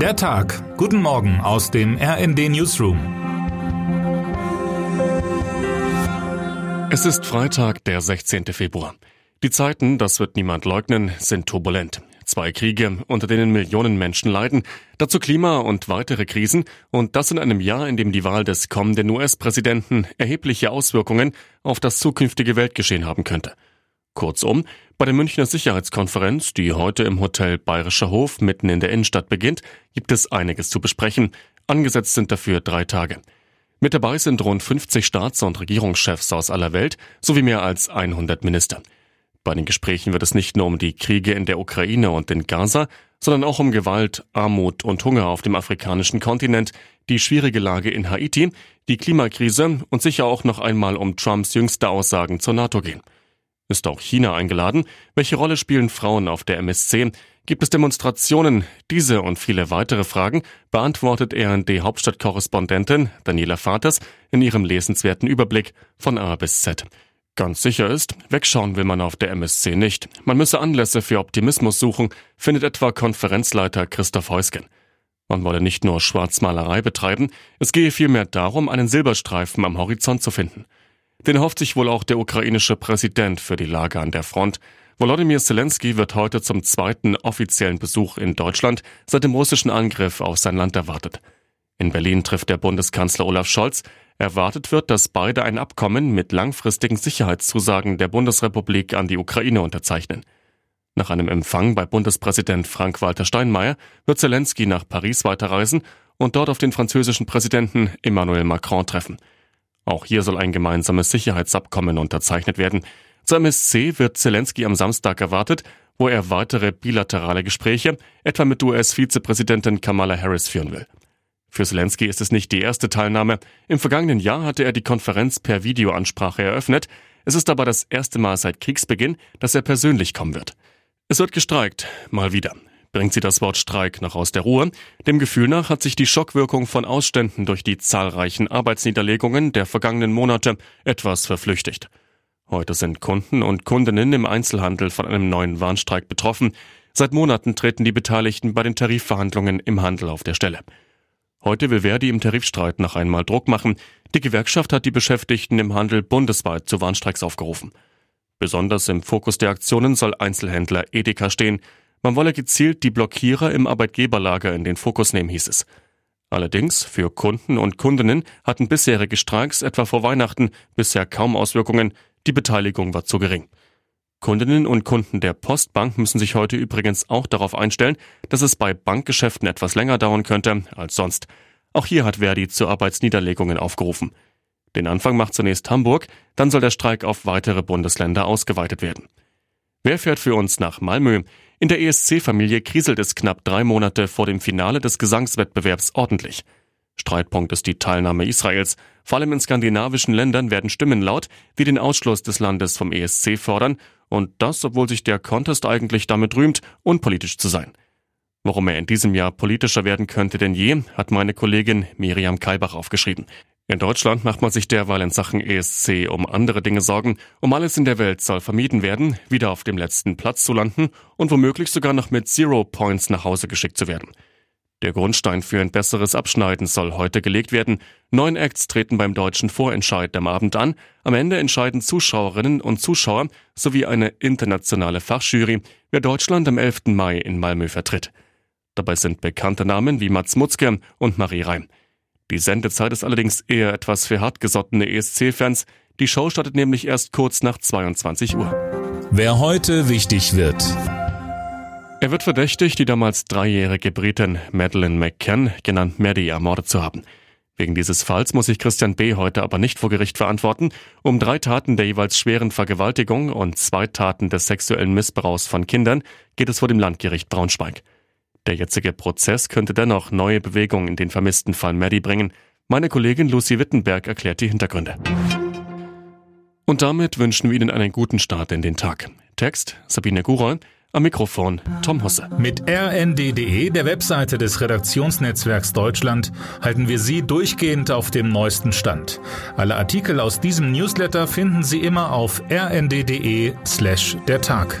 Der Tag. Guten Morgen aus dem RND Newsroom. Es ist Freitag, der 16. Februar. Die Zeiten, das wird niemand leugnen, sind turbulent. Zwei Kriege, unter denen Millionen Menschen leiden, dazu Klima und weitere Krisen und das in einem Jahr, in dem die Wahl des kommenden US-Präsidenten erhebliche Auswirkungen auf das zukünftige Weltgeschehen haben könnte. Kurzum, bei der Münchner Sicherheitskonferenz, die heute im Hotel Bayerischer Hof mitten in der Innenstadt beginnt, gibt es einiges zu besprechen. Angesetzt sind dafür drei Tage. Mit dabei sind rund 50 Staats- und Regierungschefs aus aller Welt sowie mehr als 100 Minister. Bei den Gesprächen wird es nicht nur um die Kriege in der Ukraine und in Gaza, sondern auch um Gewalt, Armut und Hunger auf dem afrikanischen Kontinent, die schwierige Lage in Haiti, die Klimakrise und sicher auch noch einmal um Trumps jüngste Aussagen zur NATO gehen. Ist auch China eingeladen? Welche Rolle spielen Frauen auf der MSC? Gibt es Demonstrationen? Diese und viele weitere Fragen beantwortet RND-Hauptstadtkorrespondentin Daniela Vaters in ihrem lesenswerten Überblick von A bis Z. Ganz sicher ist, wegschauen will man auf der MSC nicht. Man müsse Anlässe für Optimismus suchen, findet etwa Konferenzleiter Christoph Heusgen. Man wolle nicht nur Schwarzmalerei betreiben, es gehe vielmehr darum, einen Silberstreifen am Horizont zu finden. Den erhofft sich wohl auch der ukrainische Präsident für die Lage an der Front. Volodymyr Zelensky wird heute zum zweiten offiziellen Besuch in Deutschland seit dem russischen Angriff auf sein Land erwartet. In Berlin trifft der Bundeskanzler Olaf Scholz. Erwartet wird, dass beide ein Abkommen mit langfristigen Sicherheitszusagen der Bundesrepublik an die Ukraine unterzeichnen. Nach einem Empfang bei Bundespräsident Frank-Walter Steinmeier wird Zelensky nach Paris weiterreisen und dort auf den französischen Präsidenten Emmanuel Macron treffen. Auch hier soll ein gemeinsames Sicherheitsabkommen unterzeichnet werden. Zur MSC wird Zelensky am Samstag erwartet, wo er weitere bilaterale Gespräche, etwa mit US-Vizepräsidentin Kamala Harris, führen will. Für Zelensky ist es nicht die erste Teilnahme. Im vergangenen Jahr hatte er die Konferenz per Videoansprache eröffnet. Es ist aber das erste Mal seit Kriegsbeginn, dass er persönlich kommen wird. Es wird gestreikt, mal wieder bringt sie das Wort Streik noch aus der Ruhe. Dem Gefühl nach hat sich die Schockwirkung von Ausständen durch die zahlreichen Arbeitsniederlegungen der vergangenen Monate etwas verflüchtigt. Heute sind Kunden und Kundinnen im Einzelhandel von einem neuen Warnstreik betroffen. Seit Monaten treten die Beteiligten bei den Tarifverhandlungen im Handel auf der Stelle. Heute will Verdi im Tarifstreit noch einmal Druck machen. Die Gewerkschaft hat die Beschäftigten im Handel bundesweit zu Warnstreiks aufgerufen. Besonders im Fokus der Aktionen soll Einzelhändler Edeka stehen. Man wolle gezielt die Blockierer im Arbeitgeberlager in den Fokus nehmen, hieß es. Allerdings, für Kunden und Kundinnen hatten bisherige Streiks etwa vor Weihnachten bisher kaum Auswirkungen, die Beteiligung war zu gering. Kundinnen und Kunden der Postbank müssen sich heute übrigens auch darauf einstellen, dass es bei Bankgeschäften etwas länger dauern könnte als sonst. Auch hier hat Verdi zu Arbeitsniederlegungen aufgerufen. Den Anfang macht zunächst Hamburg, dann soll der Streik auf weitere Bundesländer ausgeweitet werden. Wer fährt für uns nach Malmö? In der ESC-Familie kriselt es knapp drei Monate vor dem Finale des Gesangswettbewerbs ordentlich. Streitpunkt ist die Teilnahme Israels. Vor allem in skandinavischen Ländern werden Stimmen laut, die den Ausschluss des Landes vom ESC fordern, und das, obwohl sich der Contest eigentlich damit rühmt, unpolitisch zu sein. Warum er in diesem Jahr politischer werden könnte denn je, hat meine Kollegin Miriam Kaibach aufgeschrieben. In Deutschland macht man sich derweil in Sachen ESC um andere Dinge Sorgen. Um alles in der Welt soll vermieden werden, wieder auf dem letzten Platz zu landen und womöglich sogar noch mit Zero Points nach Hause geschickt zu werden. Der Grundstein für ein besseres Abschneiden soll heute gelegt werden. Neun Acts treten beim deutschen Vorentscheid am Abend an. Am Ende entscheiden Zuschauerinnen und Zuschauer sowie eine internationale Fachjury, wer Deutschland am 11. Mai in Malmö vertritt. Dabei sind bekannte Namen wie Mats Mutzke und Marie Reim. Die Sendezeit ist allerdings eher etwas für hartgesottene ESC-Fans. Die Show startet nämlich erst kurz nach 22 Uhr. Wer heute wichtig wird. Er wird verdächtigt, die damals dreijährige Britin Madeleine McCann, genannt Maddie, ermordet zu haben. Wegen dieses Falls muss sich Christian B. heute aber nicht vor Gericht verantworten. Um drei Taten der jeweils schweren Vergewaltigung und zwei Taten des sexuellen Missbrauchs von Kindern geht es vor dem Landgericht Braunschweig. Der jetzige Prozess könnte dennoch neue Bewegungen in den vermissten Fall Maddie bringen. Meine Kollegin Lucy Wittenberg erklärt die Hintergründe. Und damit wünschen wir Ihnen einen guten Start in den Tag. Text Sabine Gurol, am Mikrofon Tom Husse. Mit rnd.de, der Webseite des Redaktionsnetzwerks Deutschland, halten wir Sie durchgehend auf dem neuesten Stand. Alle Artikel aus diesem Newsletter finden Sie immer auf rnd.de slash der Tag.